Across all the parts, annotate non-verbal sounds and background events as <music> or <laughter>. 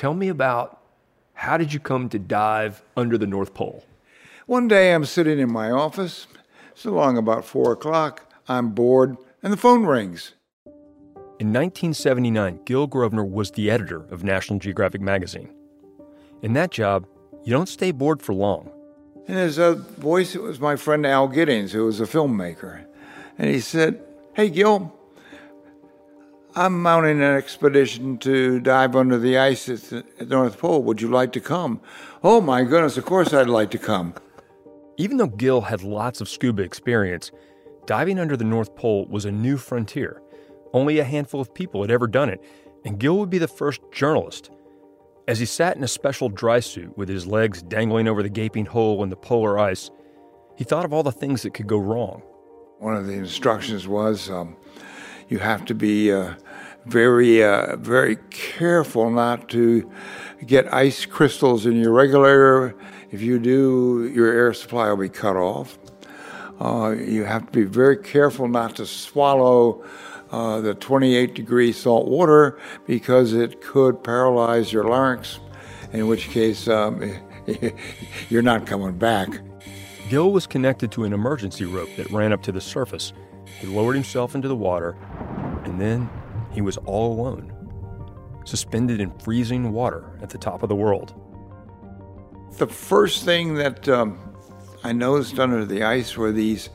Tell me about how did you come to dive under the North Pole? One day I'm sitting in my office. It's along about four o'clock. I'm bored, and the phone rings. In 1979, Gil Grosvenor was the editor of National Geographic magazine. In that job, you don't stay bored for long. And his voice, it was my friend Al Giddings, who was a filmmaker. And he said, Hey, Gil, I'm mounting an expedition to dive under the ice at the, North Pole. Would you like to come? Oh, my goodness, of course I'd like to come. Even though Gil had lots of scuba experience, diving under the North Pole was a new frontier. Only a handful of people had ever done it, and Gil would be the first journalist. As he sat in a special dry suit with his legs dangling over the gaping hole in the polar ice, he thought of all the things that could go wrong. One of the instructions was um, you have to be uh, very, uh, very careful not to get ice crystals in your regulator. If you do, your air supply will be cut off. Uh, you have to be very careful not to swallow uh, the 28 degree salt water because it could paralyze your larynx, in which case um, <laughs> you're not coming back. Gil was connected to an emergency rope that ran up to the surface. He lowered himself into the water, and then he was all alone, suspended in freezing water at the top of the world. The first thing that um, I noticed under the ice were these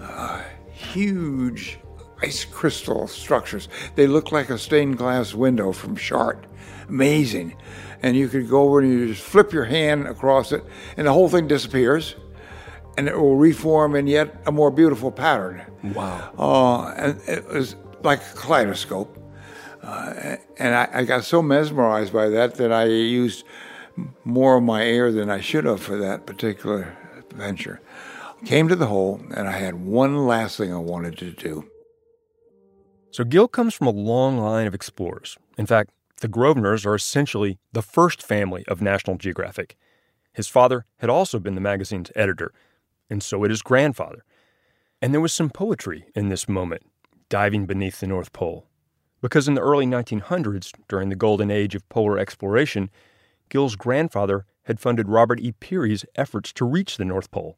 uh, huge ice crystal structures. They looked like a stained glass window from Chartres. Amazing. And you could go over and you just flip your hand across it, and the whole thing disappears and it will reform in yet a more beautiful pattern. Wow. Uh, and it was like a kaleidoscope. Uh, and I, I, got so mesmerized by that that I used more of my air than I should have for that particular venture. Came to the hole, and I had one last thing I wanted to do. So Gil comes from a long line of explorers. In fact, the Grosvenors are essentially the first family of National Geographic. His father had also been the magazine's editor, and so had his grandfather. And there was some poetry in this moment, diving beneath the North Pole. Because in the early 1900s, during the golden age of polar exploration, Gil's grandfather had funded Robert E. Peary's efforts to reach the North Pole.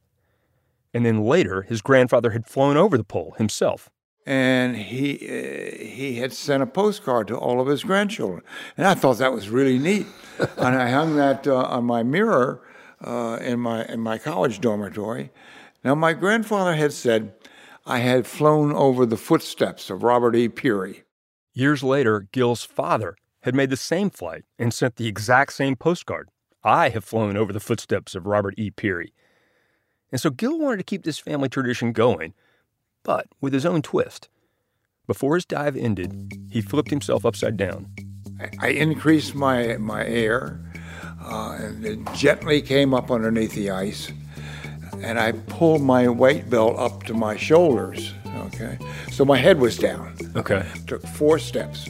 And then later, his grandfather had flown over the pole himself. And he, uh, he had sent a postcard to all of his grandchildren. And I thought that was really neat. <laughs> and I hung that uh, on my mirror uh, in my in my college dormitory. Now, my grandfather had said I had flown over the footsteps of Robert E. Peary. Years later, Gil's father had made the same flight and sent the exact same postcard. I have flown over the footsteps of Robert E. Peary. And so Gil wanted to keep this family tradition going, but with his own twist. Before his dive ended, he flipped himself upside down. I increased my, my air uh, and it gently came up underneath the ice. And I pulled my weight belt up to my shoulders. Okay, so my head was down. Okay, took four steps.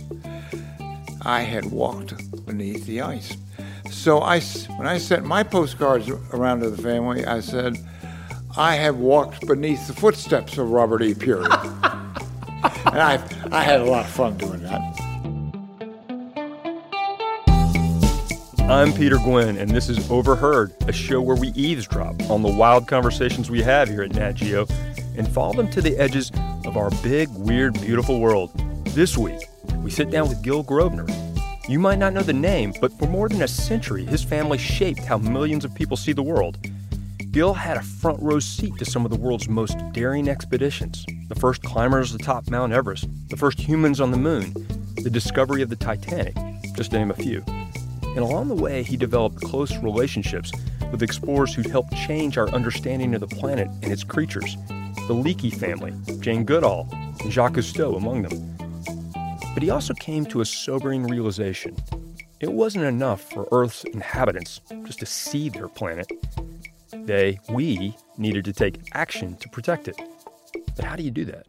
I had walked beneath the ice. So I, when I sent my postcards around to the family, I said, "I have walked beneath the footsteps of Robert E. Peary," <laughs> and I, I had a lot of fun doing that. I'm Peter Gwinn, and this is Overheard, a show where we eavesdrop on the wild conversations we have here at Nat Geo and follow them to the edges of our big, weird, beautiful world. This week, we sit down with Gil Grosvenor. You might not know the name, but for more than a century, his family shaped how millions of people see the world. Gil had a front row seat to some of the world's most daring expeditions the first climbers atop Mount Everest, the first humans on the moon, the discovery of the Titanic, just to name a few. And along the way, he developed close relationships with explorers who'd helped change our understanding of the planet and its creatures. The Leakey family, Jane Goodall, and Jacques Cousteau among them. But he also came to a sobering realization. It wasn't enough for Earth's inhabitants just to see their planet. They, we, needed to take action to protect it. But how do you do that?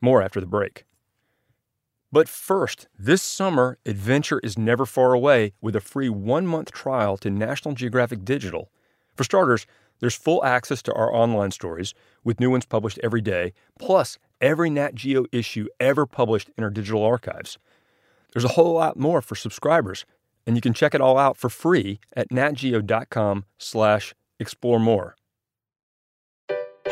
More after the break. But first, this summer, adventure is never far away with a free one month trial to National Geographic Digital. For starters, there's full access to our online stories, with new ones published every day, plus every Nat Geo issue ever published in our digital archives. There's a whole lot more for subscribers, and you can check it all out for free at natgeo.com slash explore more.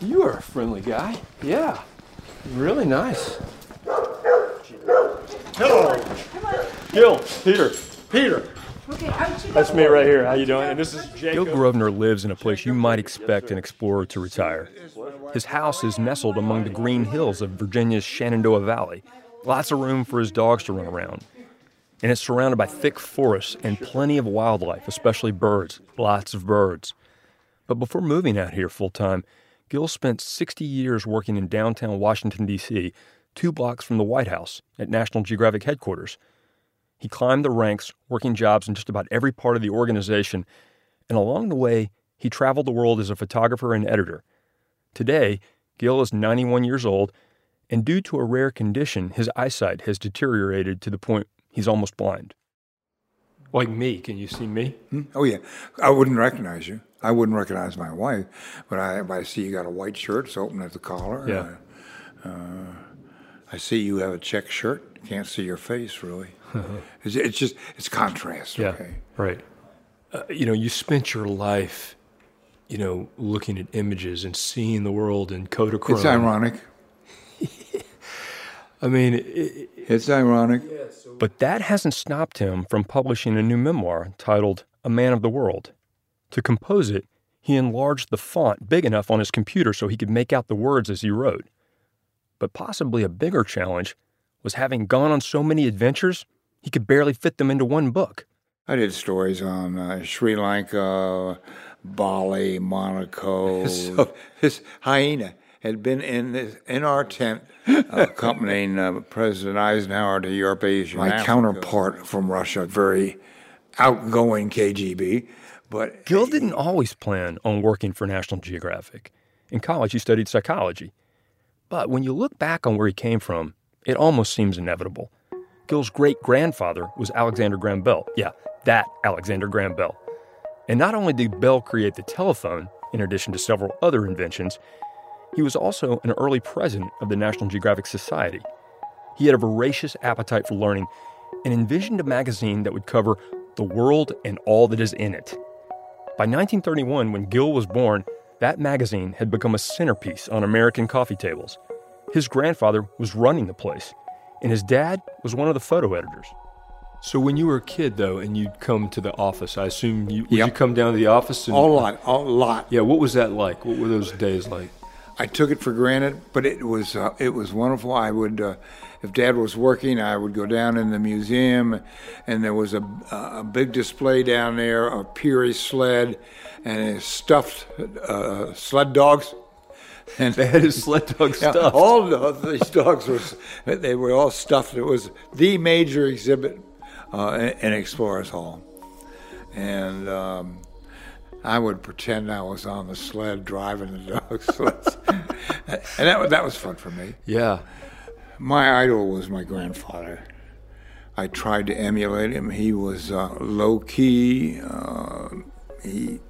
You are a friendly guy. Yeah. Really nice. Hello. Gil, Peter. Peter. That's me right here. How you doing? And this is Jacob. Gil Grosvenor lives in a place you might expect an explorer to retire. His house is nestled among the green hills of Virginia's Shenandoah Valley. Lots of room for his dogs to run around. And it's surrounded by thick forests and plenty of wildlife, especially birds. Lots of birds. But before moving out here full time, Gil spent 60 years working in downtown Washington, D.C., two blocks from the White House at National Geographic headquarters. He climbed the ranks, working jobs in just about every part of the organization, and along the way, he traveled the world as a photographer and editor. Today, Gil is 91 years old, and due to a rare condition, his eyesight has deteriorated to the point he's almost blind. Like me, can you see me? Hmm? Oh yeah, I wouldn't recognize you. I wouldn't recognize my wife, but I, I see you got a white shirt. It's open at the collar. Yeah. Uh, I see you have a check shirt. Can't see your face really. <laughs> it's, it's, just it's contrast. Yeah. Okay. Right. Uh, you know, you spent your life, you know, looking at images and seeing the world in Kodachrome. It's ironic. <laughs> I mean, it, it's ironic. But that hasn't stopped him from publishing a new memoir titled A Man of the World. To compose it, he enlarged the font big enough on his computer so he could make out the words as he wrote. But possibly a bigger challenge was having gone on so many adventures, he could barely fit them into one book. I did stories on uh, Sri Lanka, Bali, Monaco. <laughs> so <laughs> his hyena had been in this, in our tent uh, <laughs> accompanying uh, President Eisenhower to Europe, Asia. My counterpart from Russia, very outgoing KGB. But Gil didn't always plan on working for National Geographic. In college, he studied psychology. But when you look back on where he came from, it almost seems inevitable. Gil's great grandfather was Alexander Graham Bell. Yeah, that Alexander Graham Bell. And not only did Bell create the telephone, in addition to several other inventions, he was also an early president of the National Geographic Society. He had a voracious appetite for learning and envisioned a magazine that would cover the world and all that is in it. By 1931, when Gil was born, that magazine had become a centerpiece on American coffee tables. His grandfather was running the place, and his dad was one of the photo editors. So when you were a kid, though, and you'd come to the office, I assume you would Yep. you come down to the office and a lot, a lot. yeah. What was that like? What were those days like? I took it for granted, but it was uh, it was wonderful. I would, uh, if Dad was working, I would go down in the museum, and there was a, a big display down there of Peary sled and stuffed uh, sled dogs. <laughs> And They had his sled dog Yeah, stuff. all of these dogs were they were all stuffed. It was the major exhibit uh, in in Explorers Hall, and um, I would pretend I was on the sled driving the dog sleds, <laughs> and that was, that was fun for me. yeah. My idol was my grandfather. I tried to emulate him. He was uh, low key. Uh, he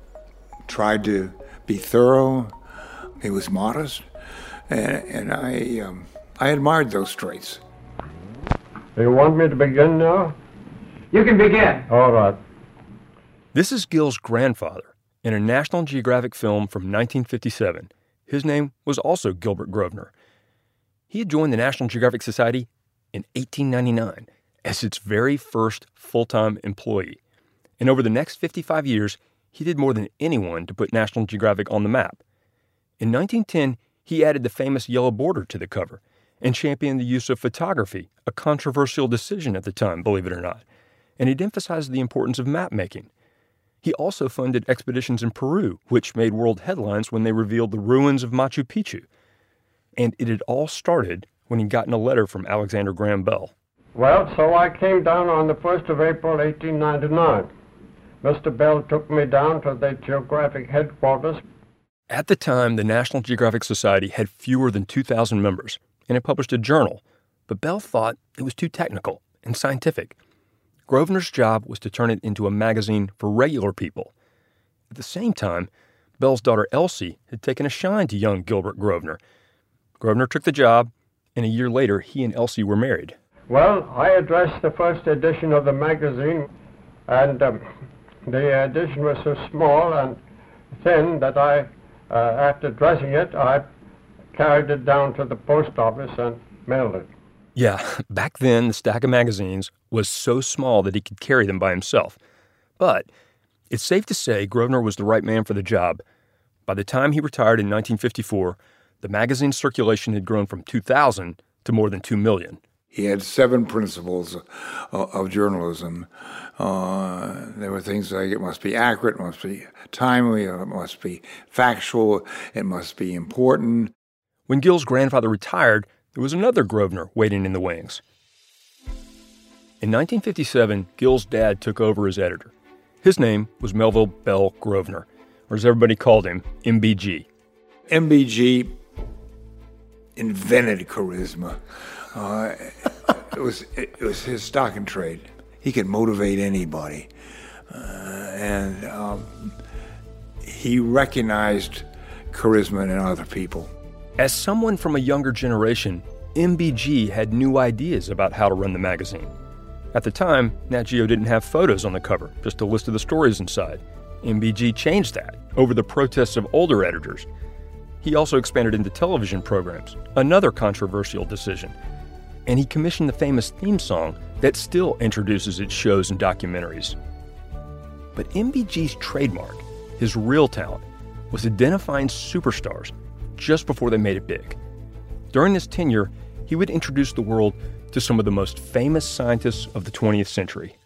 tried to be thorough. He was modest, and, and I um, I admired those traits. Do you want me to begin now? You can begin. All right. This is Gil's grandfather in a National Geographic film from 1957. His name was also Gilbert Grosvenor. He had joined the National Geographic Society in 1899 as its very first full time employee. And over the next 55 years, he did more than anyone to put National Geographic on the map. In 1910, he added the famous yellow border to the cover and championed the use of photography, a controversial decision at the time, believe it or not. And he'd emphasized the importance of map making. He also funded expeditions in Peru, which made world headlines when they revealed the ruins of Machu Picchu. And it had all started when he'd gotten a letter from Alexander Graham Bell. Well, so I came down on the 1st of April, 1899. Mr. Bell took me down to the geographic headquarters. At the time, the National Geographic Society had fewer than 2,000 members, and it published a journal, but Bell thought it was too technical and scientific. Grosvenor's job was to turn it into a magazine for regular people. At the same time, Bell's daughter Elsie had taken a shine to young Gilbert Grosvenor. Grosvenor took the job, and a year later, he and Elsie were married. Well, I addressed the first edition of the magazine, and um, the edition was so small and thin that I, uh, after dressing it, I carried it down to the post office and mailed it. Yeah, <laughs> back then the stack of magazines was so small that he could carry them by himself. But it's safe to say Grosvenor was the right man for the job. By the time he retired in 1954, the magazine's circulation had grown from 2,000 to more than 2 million. He had seven principles of, of journalism. Uh, there were things like it must be accurate, it must be timely, it must be factual, it must be important. When Gil's grandfather retired, there was another Grosvenor waiting in the wings. In 1957, Gil's dad took over as editor. His name was Melville Bell Grosvenor, or as everybody called him, MBG. MBG invented charisma. Uh, it was it, was his stock and trade. He could motivate anybody, uh, and um, he recognized charisma in other people. As someone from a younger generation, MBG had new ideas about how to run the magazine. At the time, Nat Geo didn't have photos on the cover, just a list of the stories inside. MBG changed that over the protests of older editors. He also expanded into television programs, another controversial decision and he commissioned the famous theme song that still introduces its shows and documentaries. But MBG's trademark, his real talent, was identifying superstars just before they made it big. During this tenure, he would introduce the world to some of the most famous scientists of the 20th century.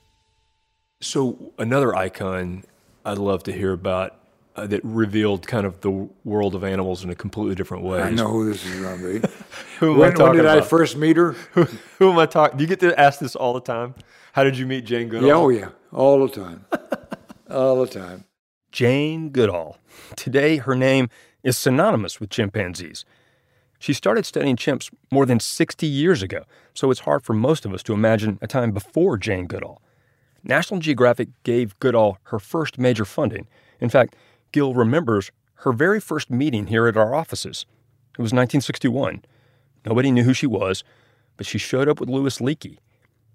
So, another icon I'd love to hear about uh, that revealed kind of the world of animals in a completely different way. I know who this is going to be. <laughs> who when, when did about? I first meet her? <laughs> who, who am I talking? Do you get to ask this all the time? How did you meet Jane Goodall? Yeah, oh yeah, all the time, all the time. Jane Goodall. Today, her name is synonymous with chimpanzees. She started studying chimps more than 60 years ago, so it's hard for most of us to imagine a time before Jane Goodall. National Geographic gave Goodall her first major funding. In fact, Gil remembers her very first meeting here at our offices. It was 1961. Nobody knew who she was, but she showed up with Louis Leakey.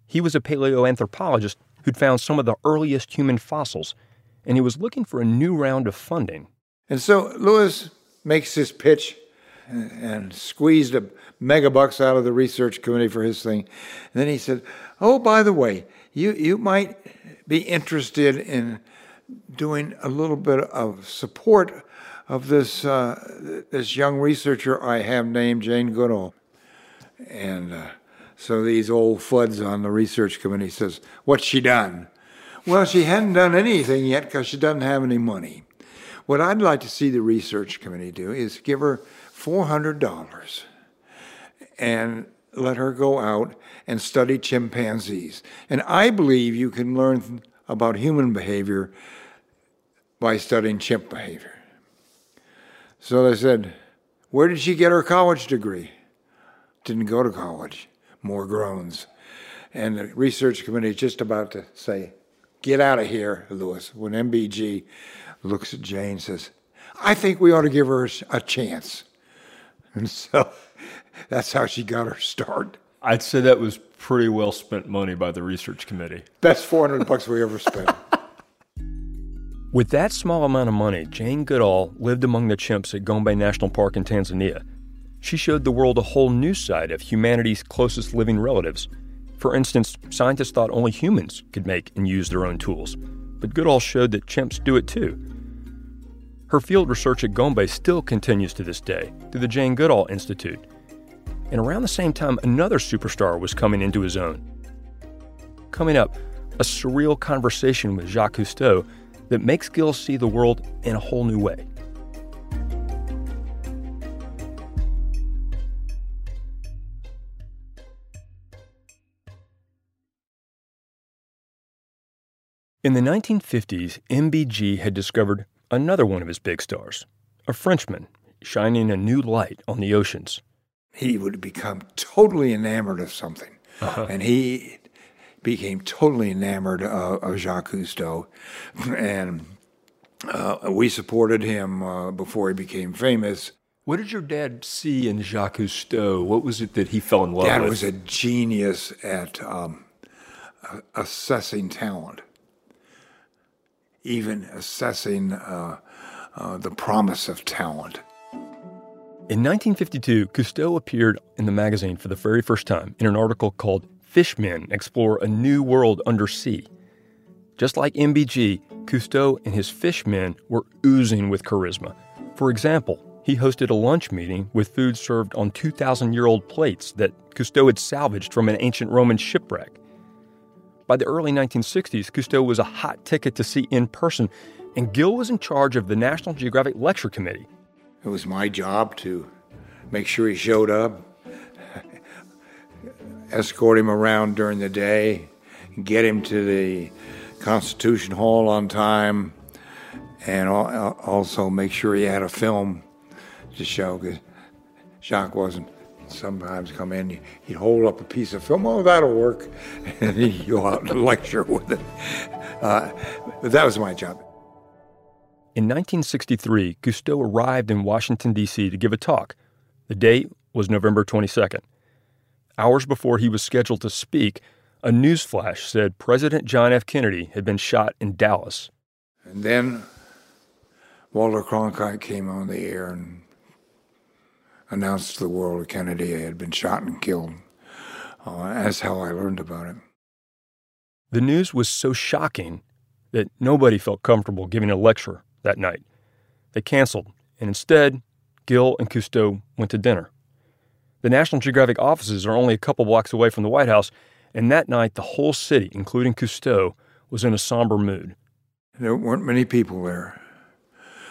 He was a paleoanthropologist who'd found some of the earliest human fossils, and he was looking for a new round of funding. And so Louis makes this pitch and, and squeezed a megabucks out of the research committee for his thing. And then he said, "Oh, by the way, you you might be interested in doing a little bit of support of this uh, this young researcher I have named Jane Goodall, and uh, so these old fuds on the research committee says, "What's she done?" Well, she hadn't done anything yet because she doesn't have any money. What I'd like to see the research committee do is give her four hundred dollars and let her go out and study chimpanzees. And I believe you can learn about human behavior by studying chimp behavior. So they said, Where did she get her college degree? Didn't go to college. More groans. And the research committee is just about to say, Get out of here, Louis. When MBG looks at Jane and says, I think we ought to give her a chance. And so <laughs> that's how she got her start. I'd say that was pretty well spent money by the research committee. Best 400 bucks we ever spent. <laughs> With that small amount of money, Jane Goodall lived among the chimps at Gombe National Park in Tanzania. She showed the world a whole new side of humanity's closest living relatives. For instance, scientists thought only humans could make and use their own tools, but Goodall showed that chimps do it too. Her field research at Gombe still continues to this day through the Jane Goodall Institute. And around the same time, another superstar was coming into his own. Coming up, a surreal conversation with Jacques Cousteau that makes Gil see the world in a whole new way. In the 1950s, MBG had discovered another one of his big stars, a Frenchman shining a new light on the oceans. He would become totally enamored of something. Uh-huh. And he became totally enamored of, of Jacques Cousteau, and uh, we supported him uh, before he became famous. What did your dad see in Jacques Cousteau? What was it that he fell in love dad with? was a genius at um, assessing talent, even assessing uh, uh, the promise of talent. In 1952, Cousteau appeared in the magazine for the very first time in an article called Fishmen explore a new world under sea. Just like MBG, Cousteau and his fishmen were oozing with charisma. For example, he hosted a lunch meeting with food served on 2,000 year old plates that Cousteau had salvaged from an ancient Roman shipwreck. By the early 1960s, Cousteau was a hot ticket to see in person, and Gil was in charge of the National Geographic Lecture Committee. It was my job to make sure he showed up, escort him around during the day, get him to the Constitution Hall on time, and also make sure he had a film to show because Jacques wasn't sometimes come in, he'd hold up a piece of film, oh, that'll work, <laughs> and he'd go out and <laughs> lecture with it. Uh, but that was my job. In 1963, Cousteau arrived in Washington, D.C. to give a talk. The date was November 22nd. Hours before he was scheduled to speak, a news flash said President John F. Kennedy had been shot in Dallas. And then Walter Cronkite came on the air and announced to the world that Kennedy had been shot and killed. Uh, that's how I learned about it. The news was so shocking that nobody felt comfortable giving a lecture that night. They canceled, and instead, Gil and Cousteau went to dinner. The National Geographic offices are only a couple blocks away from the White House, and that night the whole city, including Cousteau, was in a somber mood. There weren't many people there,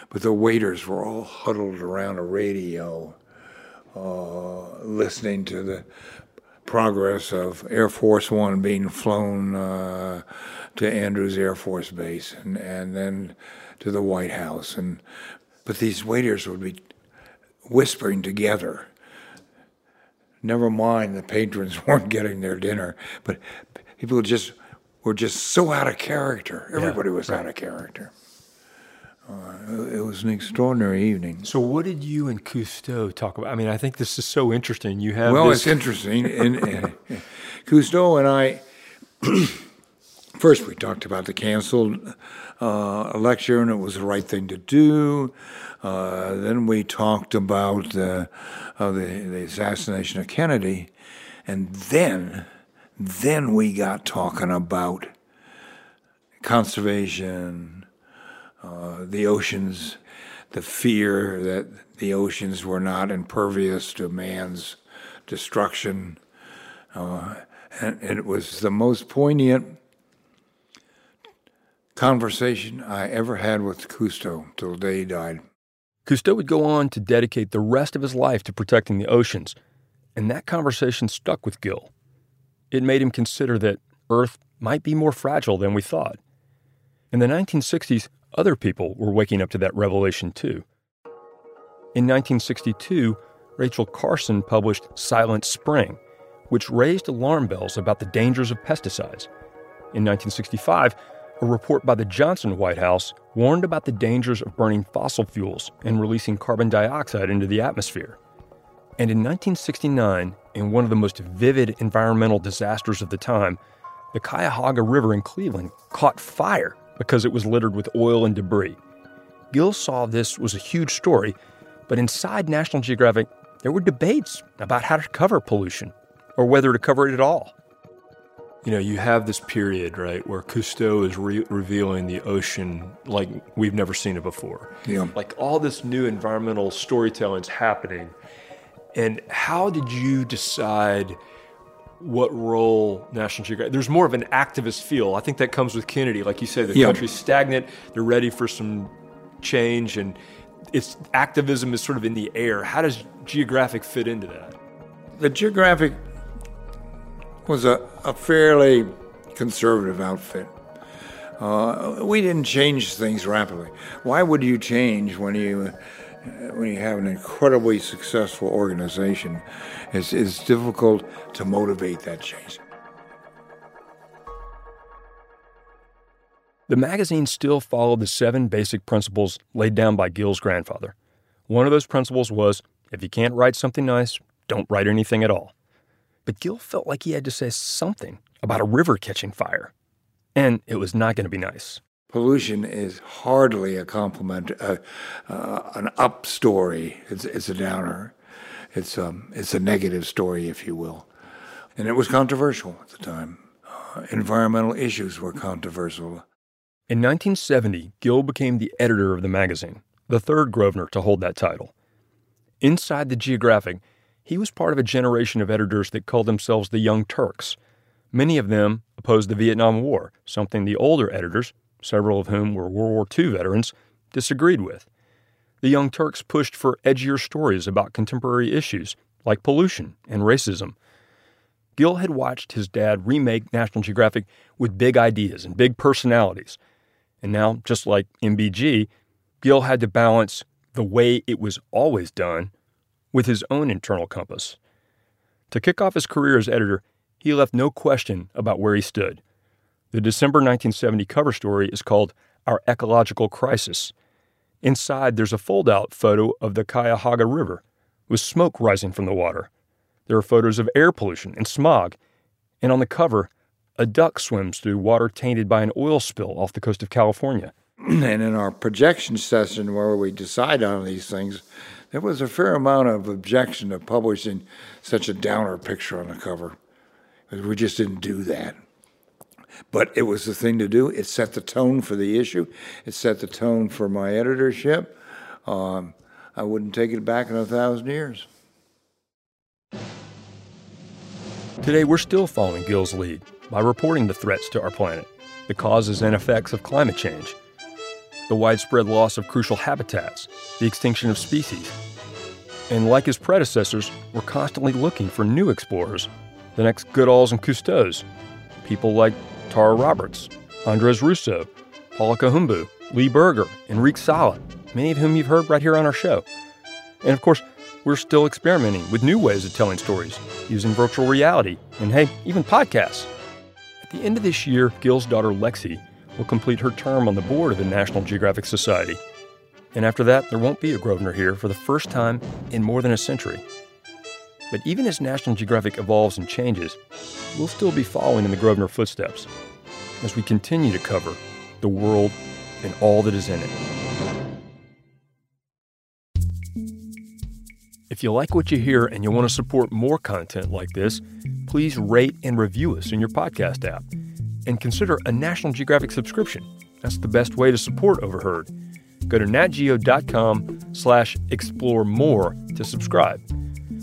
but the waiters were all huddled around a radio, listening to the progress of Air Force One being flown uh, to Andrews Air Force Base and, and then to the White House. And but these waiters would be whispering together Never mind the patrons <laughs> weren't getting their dinner, but people just were just so out of character. Everybody yeah, was right. out of character. Uh, it was an extraordinary evening. So, what did you and Cousteau talk about? I mean, I think this is so interesting. You have well, this... it's interesting. and, and <laughs> Cousteau and I <clears throat> first we talked about the canceled uh, lecture, and it was the right thing to do. Uh, then we talked about uh, the, the assassination of Kennedy, and then then we got talking about conservation, uh, the oceans, the fear that the oceans were not impervious to man's destruction. Uh, and, and, it was the most poignant conversation I ever had with Cousteau till the day he died. Cousteau would go on to dedicate the rest of his life to protecting the oceans, and that conversation stuck with Gil. It made him consider that Earth might be more fragile than we thought. In the 1960s, other people were waking up to that revelation too. In 1962, Rachel Carson published Silent Spring, which raised alarm bells about the dangers of pesticides. In 1965, a report by the Johnson White House warned about the dangers of burning fossil fuels and releasing carbon dioxide into the atmosphere. And in 1969, in one of the most vivid environmental disasters of the time, the Cuyahoga River in Cleveland caught fire because it was littered with oil and debris. Gil saw this was a huge story, but inside National Geographic, there were debates about how to cover pollution or whether to cover it at all. You know, you have this period, right, where Cousteau is re- revealing the ocean like we've never seen it before. Yeah. Like all this new environmental storytelling is happening. And how did you decide what role National Geographic? There's more of an activist feel. I think that comes with Kennedy. Like you said, the Yeah. country's stagnant. They're ready for some change, and it's activism is sort of in the air. How does Geographic fit into that? The Geographic was a, a fairly conservative outfit. Uh, we didn't change things rapidly. Why would you change when you uh, when you have an incredibly successful organization? It's, it's difficult to motivate that change. The magazine still followed the seven basic principles laid down by Gil's grandfather. One of those principles was if you can't write something nice, don't write anything at all. But Gil felt like he had to say something about a river catching fire. And it was not going to be nice. Pollution is hardly a compliment, uh, uh, an up story. It's, it's a downer. It's, um, it's a negative story, if you will. And it was controversial at the time. Uh, environmental issues were controversial. In 1970, Gil became the editor of the magazine, the third Grosvenor to hold that title. Inside the Geographic, he was part of a generation of editors that called themselves the Young Turks. Many of them opposed the Vietnam War, something the older editors, several of whom were World War II veterans, disagreed with. The Young Turks pushed for edgier stories about contemporary issues like pollution and racism. Gil had watched his dad remake National Geographic with big ideas and big personalities. And now, just like MBG, Gil had to balance the way it was always done with his own internal compass. To kick off his career as editor, he left no question about where he stood. The December 1970 cover story is called Our Ecological Crisis. Inside, there's a fold out photo of the Cuyahoga River with smoke rising from the water. There are photos of air pollution and smog. And on the cover, a duck swims through water tainted by an oil spill off the coast of California. <clears throat> and in our projection session where we decide on these things, there was a fair amount of objection to publishing such a downer picture on the cover. We just didn't do that. But it was the thing to do. It set the tone for the issue. It set the tone for my editorship. Um, I wouldn't take it back in a thousand years. Today, we're still following Gil's lead by reporting the threats to our planet, the causes and effects of climate change, the widespread loss of crucial habitats, the extinction of species. And like his predecessors, we're constantly looking for new explorers, the next Goodalls and Cousteaus, people like Tara Roberts, Andres Ruzo, Paula Kahumbu, Lee Berger, Enrique Sala, many of whom you've heard right here on our show. And of course, we're still experimenting with new ways of telling stories using virtual reality and, hey, even podcasts. At the end of this year, Gil's daughter Lexi will complete her term on the board of the National Geographic Society. And after that, there won't be a Grosvenor here for the first time in more than a century. But even as National Geographic evolves and changes, we'll still be following in the Grosvenor footsteps as we continue to cover the world and all that is in it. If you like what you hear and you want to support more content like this, please rate and review us in your podcast app. And consider a National Geographic subscription. That's the best way to support Overheard. Go to natgeo.com slash explore more to subscribe.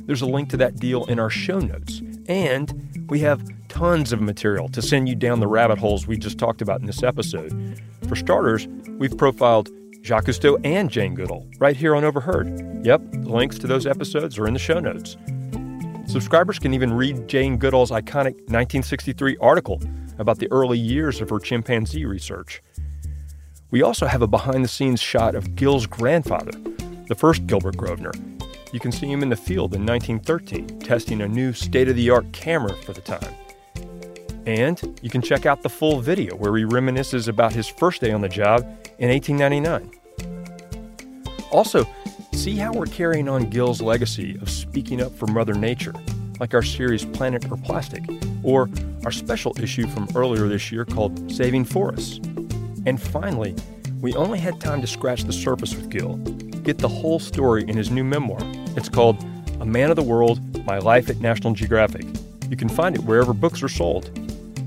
There's a link to that deal in our show notes. And we have tons of material to send you down the rabbit holes we just talked about in this episode. For starters, we've profiled Jacques Cousteau and Jane Goodall right here on Overheard. Yep, the links to those episodes are in the show notes. Subscribers can even read Jane Goodall's iconic 1963 article about the early years of her chimpanzee research. We also have a behind the scenes shot of Gil's grandfather, the first Gilbert Grosvenor. You can see him in the field in 1913, testing a new state of the art camera for the time. And you can check out the full video where he reminisces about his first day on the job in 1899. Also, see how we're carrying on Gil's legacy of speaking up for Mother Nature like our series Planet or Plastic, or our special issue from earlier this year called Saving Forests. And finally, we only had time to scratch the surface with Gil. Get the whole story in his new memoir. It's called A Man of the World My Life at National Geographic. You can find it wherever books are sold.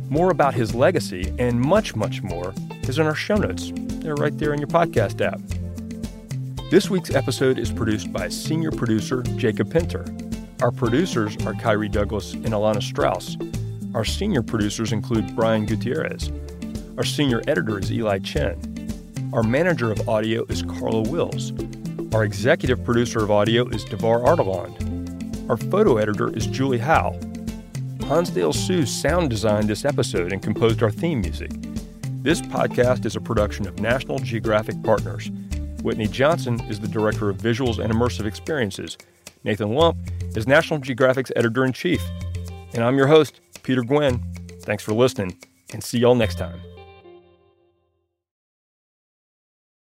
More about his legacy and much, much more is in our show notes. They're right there in your podcast app. This week's episode is produced by senior producer Jacob Pinter. Our producers are Khari Douglas and Ilana Strauss. Our senior producers include Brian Gutierrez. Our senior editor is Eli Chen. Our manager of audio is Carla Wills. Our executive producer of audio is Davar Ardalan. Our photo editor is Julie Howe. Hansdale Hsu sound designed this episode and composed our theme music. This podcast is a production of National Geographic Partners. Whitney Johnson is the Director of Visuals and Immersive Experiences. Nathan Lump is National Geographic's Editor in Chief. And I'm your host, Peter Gwinn. Thanks for listening, and see y'all next time.